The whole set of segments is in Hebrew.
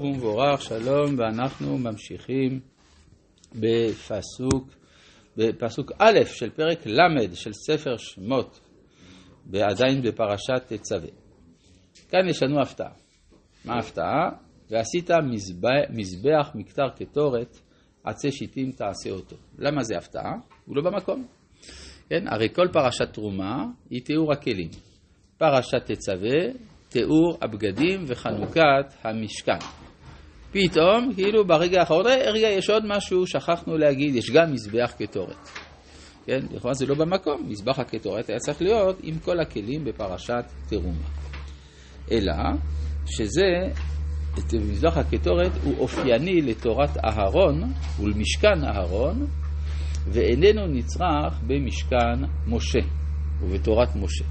ומבורך, שלום, ואנחנו ממשיכים בפסוק, בפסוק א' של פרק ל' של ספר שמות, עדיין בפרשת תצווה. כאן יש לנו הפתעה. מה ההפתעה? ועשית מזבח מקטר קטורת, עצי שיטים תעשה אותו. למה זה הפתעה? הוא לא במקום. כן, הרי כל פרשת תרומה היא תיאור הכלים. פרשת תצווה, תיאור הבגדים וחנוכת המשכן. פתאום, כאילו ברגע האחרון, רגע, יש עוד משהו, שכחנו להגיד, יש גם מזבח קטורת. כן, לכאורה זה לא במקום, מזבח הקטורת היה צריך להיות עם כל הכלים בפרשת תרומה. אלא שזה, מזבח הקטורת הוא אופייני לתורת אהרון ולמשכן אהרון, ואיננו נצרך במשכן משה ובתורת משה.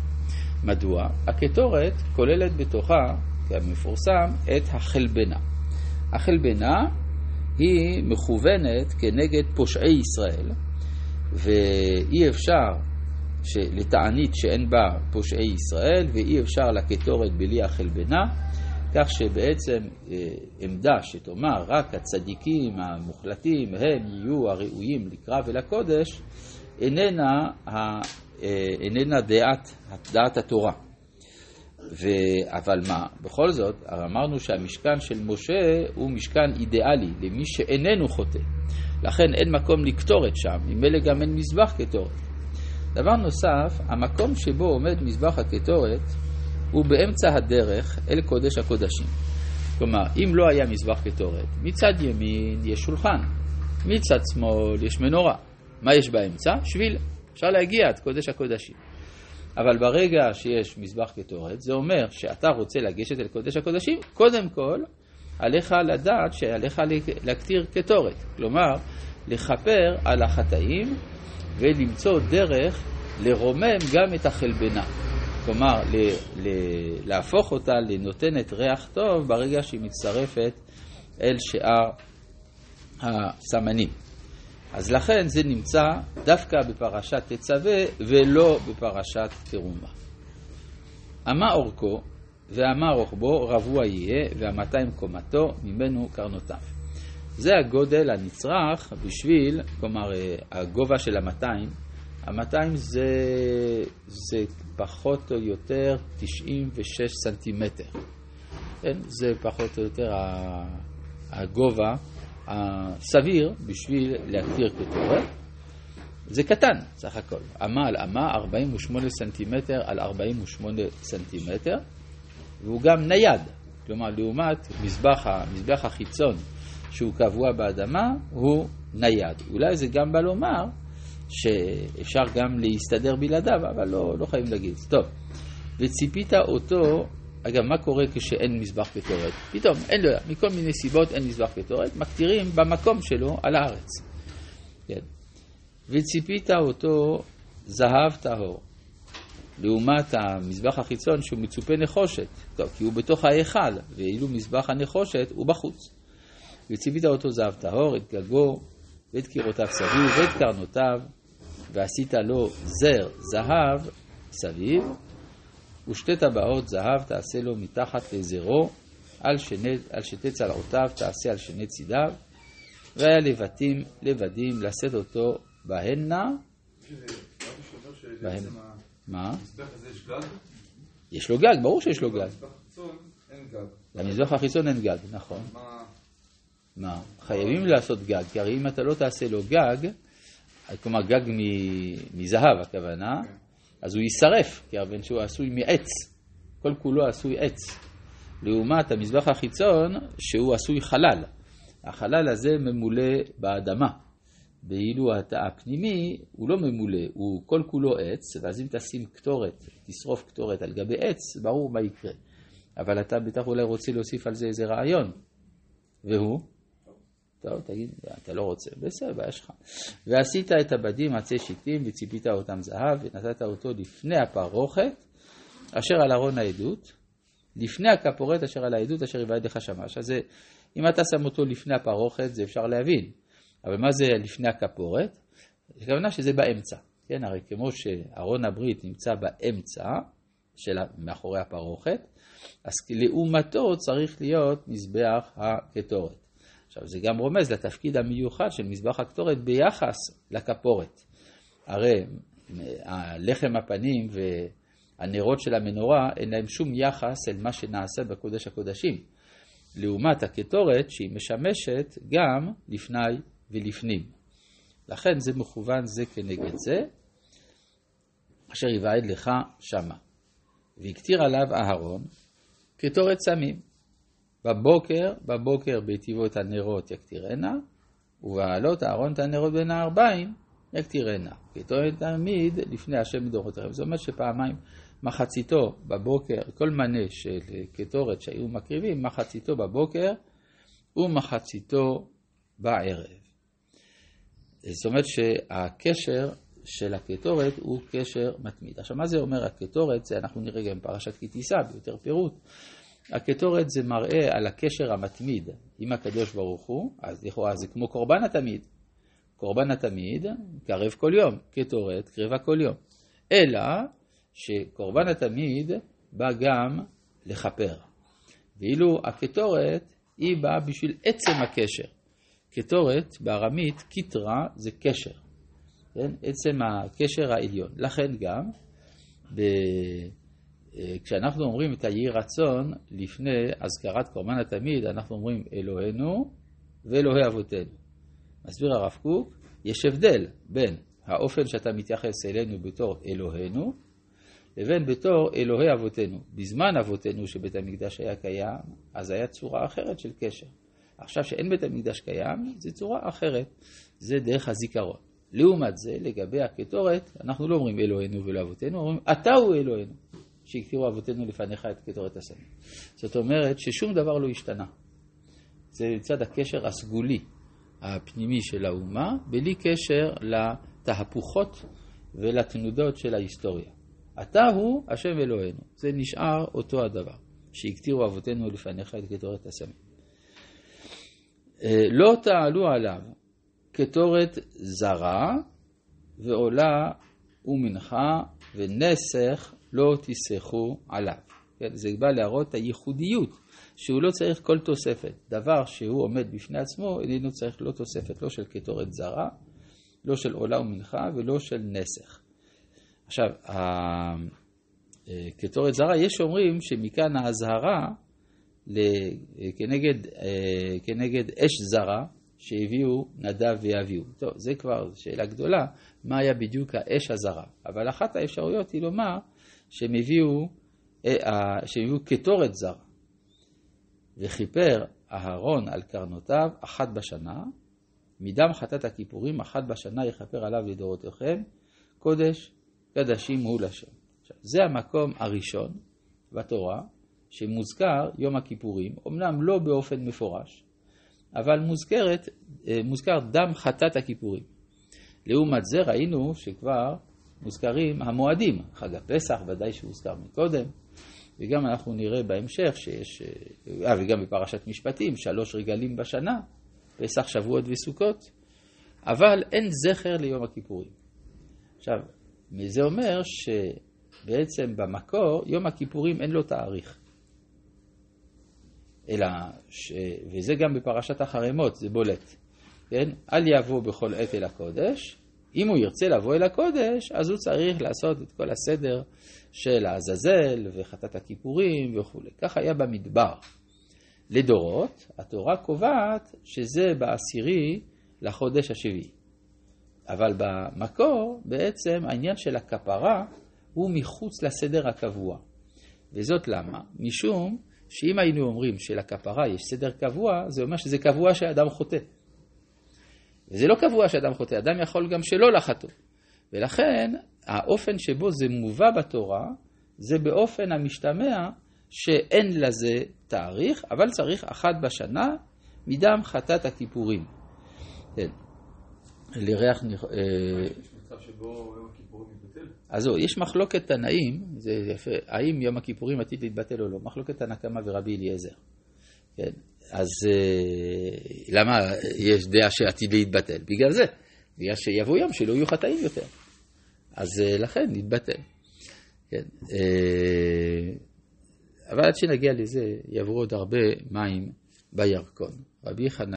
מדוע? הקטורת כוללת בתוכה, כמפורסם, את החלבנה. החלבנה היא מכוונת כנגד פושעי ישראל, ואי אפשר לתענית שאין בה פושעי ישראל, ואי אפשר לקטורת בלי החלבנה, כך שבעצם אה, עמדה שתאמר רק הצדיקים המוחלטים הם יהיו הראויים לקרב ולקודש, איננה, אה, איננה דעת, דעת התורה. ו... אבל מה, בכל זאת, אמרנו שהמשכן של משה הוא משכן אידיאלי למי שאיננו חוטא. לכן אין מקום לקטורת שם, ממילא גם אין מזבח קטורת. דבר נוסף, המקום שבו עומד מזבח הקטורת הוא באמצע הדרך אל קודש הקודשים. כלומר, אם לא היה מזבח קטורת, מצד ימין יש שולחן, מצד שמאל יש מנורה. מה יש באמצע? שביל. אפשר להגיע עד קודש הקודשים. אבל ברגע שיש מזבח קטורת, זה אומר שאתה רוצה לגשת אל קודש הקודשים, קודם כל, עליך לדעת שעליך להקטיר קטורת. כלומר, לכפר על החטאים ולמצוא דרך לרומם גם את החלבנה. כלומר, ל- ל- להפוך אותה לנותנת ריח טוב ברגע שהיא מצטרפת אל שאר הסמנים. אז לכן זה נמצא דווקא בפרשת תצווה ולא בפרשת תרומה. אמה אורכו ואמה רוחבו רבוע יהיה והמאתיים קומתו ממנו קרנותיו. זה הגודל הנצרך בשביל, כלומר הגובה של המאתיים, המאתיים זה, זה פחות או יותר 96 סנטימטר. כן? זה פחות או יותר הגובה הסביר בשביל להקטיר קטורת. זה קטן סך הכל. אמה על אמה 48 סנטימטר על 48 סנטימטר, והוא גם נייד. כלומר, לעומת מזבח, מזבח החיצון שהוא קבוע באדמה, הוא נייד. אולי זה גם בא לומר שאפשר גם להסתדר בלעדיו, אבל לא, לא חייבים להגיד. טוב, וציפית אותו אגב, מה קורה כשאין מזבח קטורת? פתאום, אין לו, מכל מיני סיבות אין מזבח קטורת, מקטירים במקום שלו על הארץ. כן. וציפית אותו זהב טהור, לעומת המזבח החיצון שהוא מצופה נחושת, טוב, כי הוא בתוך ההיכל, ואילו מזבח הנחושת הוא בחוץ. וציפית אותו זהב טהור, את גגו, ואת קירותיו סביב, ואת קרנותיו, ועשית לו זר זהב סביב, ושתי טבעות זהב תעשה לו מתחת לזרו, על, על שתי צלעותיו תעשה על שני צידיו, והיה לבטים לבדים לשאת אותו בהנה. בהנה. מה? יש לו גג, ברור שיש לו גג. למזבח החיצון אין גג, נכון. מה? חייבים לעשות גג, כי הרי אם אתה לא תעשה לו גג, כלומר גג מזהב הכוונה, כן. אז הוא יישרף, כי הבן שהוא עשוי מעץ, כל כולו עשוי עץ. לעומת המזבח החיצון, שהוא עשוי חלל. החלל הזה ממולא באדמה. ואילו הפנימי הוא לא ממולא, הוא כל כולו עץ, ואז אם תשים קטורת, תשרוף קטורת על גבי עץ, ברור מה יקרה. אבל אתה בטח אולי רוצה להוסיף על זה איזה רעיון. והוא? טוב, תגיד, אתה לא רוצה, בסדר, בעיה שלך. ועשית את הבדים עצי שיטים וציפית אותם זהב ונתת אותו לפני הפרוכת אשר על ארון העדות, לפני הכפורת אשר על העדות אשר יבעד לך שמש. אז אם אתה שם אותו לפני הפרוכת זה אפשר להבין, אבל מה זה לפני הכפורת? הכוונה שזה באמצע, כן, הרי כמו שארון הברית נמצא באמצע, של מאחורי הפרוכת, אז לעומתו צריך להיות מזבח הקטורת. עכשיו זה גם רומז לתפקיד המיוחד של מזבח הקטורת ביחס לכפורת. הרי לחם הפנים והנרות של המנורה אין להם שום יחס אל מה שנעשה בקודש הקודשים. לעומת הקטורת שהיא משמשת גם לפני ולפנים. לכן זה מכוון זה כנגד זה, אשר יבעד לך שמה. והקטיר עליו אהרון קטורת סמים. בבוקר, בבוקר ביטיבו את הנרות יקטירנה, ובעלות אהרון את הנרות בין הארבעים יקטירנה. קטורת תמיד לפני השם מדורותיכם. זאת אומרת שפעמיים מחציתו בבוקר, כל מנה של קטורת שהיו מקריבים, מחציתו בבוקר ומחציתו בערב. זאת אומרת שהקשר של הקטורת הוא קשר מתמיד. עכשיו, מה זה אומר הקטורת? זה אנחנו נראה גם בפרשת כי תישא ביותר פירוט. הקטורת זה מראה על הקשר המתמיד עם הקדוש ברוך הוא, אז לכאורה זה כמו קורבן התמיד. קורבן התמיד, קרב כל יום, קטורת, קרבה כל יום. אלא שקורבן התמיד בא גם לכפר. ואילו הקטורת, היא באה בשביל עצם הקשר. קטורת בארמית, קיטרה זה קשר. כן? עצם הקשר העליון. לכן גם, ב... כשאנחנו אומרים את היהי רצון לפני אזכרת קורבן התמיד, אנחנו אומרים אלוהינו ואלוהי אבותינו. מסביר הרב קוק, יש הבדל בין האופן שאתה מתייחס אלינו בתור אלוהינו, לבין בתור אלוהי אבותינו. בזמן אבותינו שבית המקדש היה קיים, אז היה צורה אחרת של קשר. עכשיו שאין בית המקדש קיים, זו צורה אחרת. זה דרך הזיכרון. לעומת זה, לגבי הקטורת, אנחנו לא אומרים אלוהינו ולא אבותינו, אומרים אתה הוא אלוהינו, שהקטירו אבותינו לפניך את קטורת הסמים. זאת אומרת ששום דבר לא השתנה. זה מצד הקשר הסגולי, הפנימי של האומה, בלי קשר לתהפוכות ולתנודות של ההיסטוריה. אתה הוא השם אלוהינו, זה נשאר אותו הדבר, שהקטירו אבותינו לפניך את קטורת הסמים. אה, לא תעלו עליו קטורת זרה ועולה ומנחה ונסך לא תסחו עליו. כן, זה בא להראות את הייחודיות, שהוא לא צריך כל תוספת. דבר שהוא עומד בפני עצמו, איננו צריך לא תוספת, לא של קטורת זרה, לא של עולה ומנחה ולא של נסך. עכשיו, קטורת זרה, יש אומרים שמכאן האזהרה כנגד, כנגד אש זרה, שהביאו נדב ויביאו. טוב, זה כבר שאלה גדולה, מה היה בדיוק האש הזרה. אבל אחת האפשרויות היא לומר שהם הביאו, אה, שהם הביאו קטורת זרה. וכיפר אהרון על קרנותיו אחת בשנה, מדם חטאת הכיפורים אחת בשנה יכפר עליו לדורותיכם, קודש קדשים הוא לשם. עכשיו, זה המקום הראשון בתורה שמוזכר יום הכיפורים, אמנם לא באופן מפורש, אבל מוזכרת, אה, מוזכר דם חטאת הכיפורים. לעומת זה ראינו שכבר מוזכרים המועדים, חג הפסח ודאי שהוזכר מקודם, וגם אנחנו נראה בהמשך שיש, אה, וגם בפרשת משפטים, שלוש רגלים בשנה, פסח, שבועות וסוכות, אבל אין זכר ליום הכיפורים. עכשיו, זה אומר שבעצם במקור יום הכיפורים אין לו תאריך. אלא, ש... וזה גם בפרשת החרמות, זה בולט, כן? אל יבוא בכל עת אל הקודש, אם הוא ירצה לבוא אל הקודש, אז הוא צריך לעשות את כל הסדר של העזאזל וחטאת הכיפורים וכולי. כך היה במדבר. לדורות, התורה קובעת שזה בעשירי לחודש השביעי. אבל במקור, בעצם העניין של הכפרה הוא מחוץ לסדר הקבוע. וזאת למה? משום שאם היינו אומרים שלכפרה יש סדר קבוע, זה אומר שזה קבוע שאדם חוטא. וזה לא קבוע שאדם חוטא, אדם יכול גם שלא לחטוא. ולכן, האופן שבו זה מובא בתורה, זה באופן המשתמע שאין לזה תאריך, אבל צריך אחת בשנה מדם חטאת הכיפורים. כן. לריח... יש מצב שבו יום הכיפורים מתבטל? אז זהו, יש מחלוקת תנאים, זה יפה, האם יום הכיפורים עתיד להתבטל או לא, מחלוקת תנא קמא ורבי אליעזר. כן, אז אה, למה יש דעה שעתיד להתבטל? בגלל זה, בגלל שיבוא יום שלא יהיו חטאים יותר. אז אה, לכן נתבטל. כן. אה, אבל עד שנגיע לזה, יעברו עוד הרבה מים בירקון. רבי חנן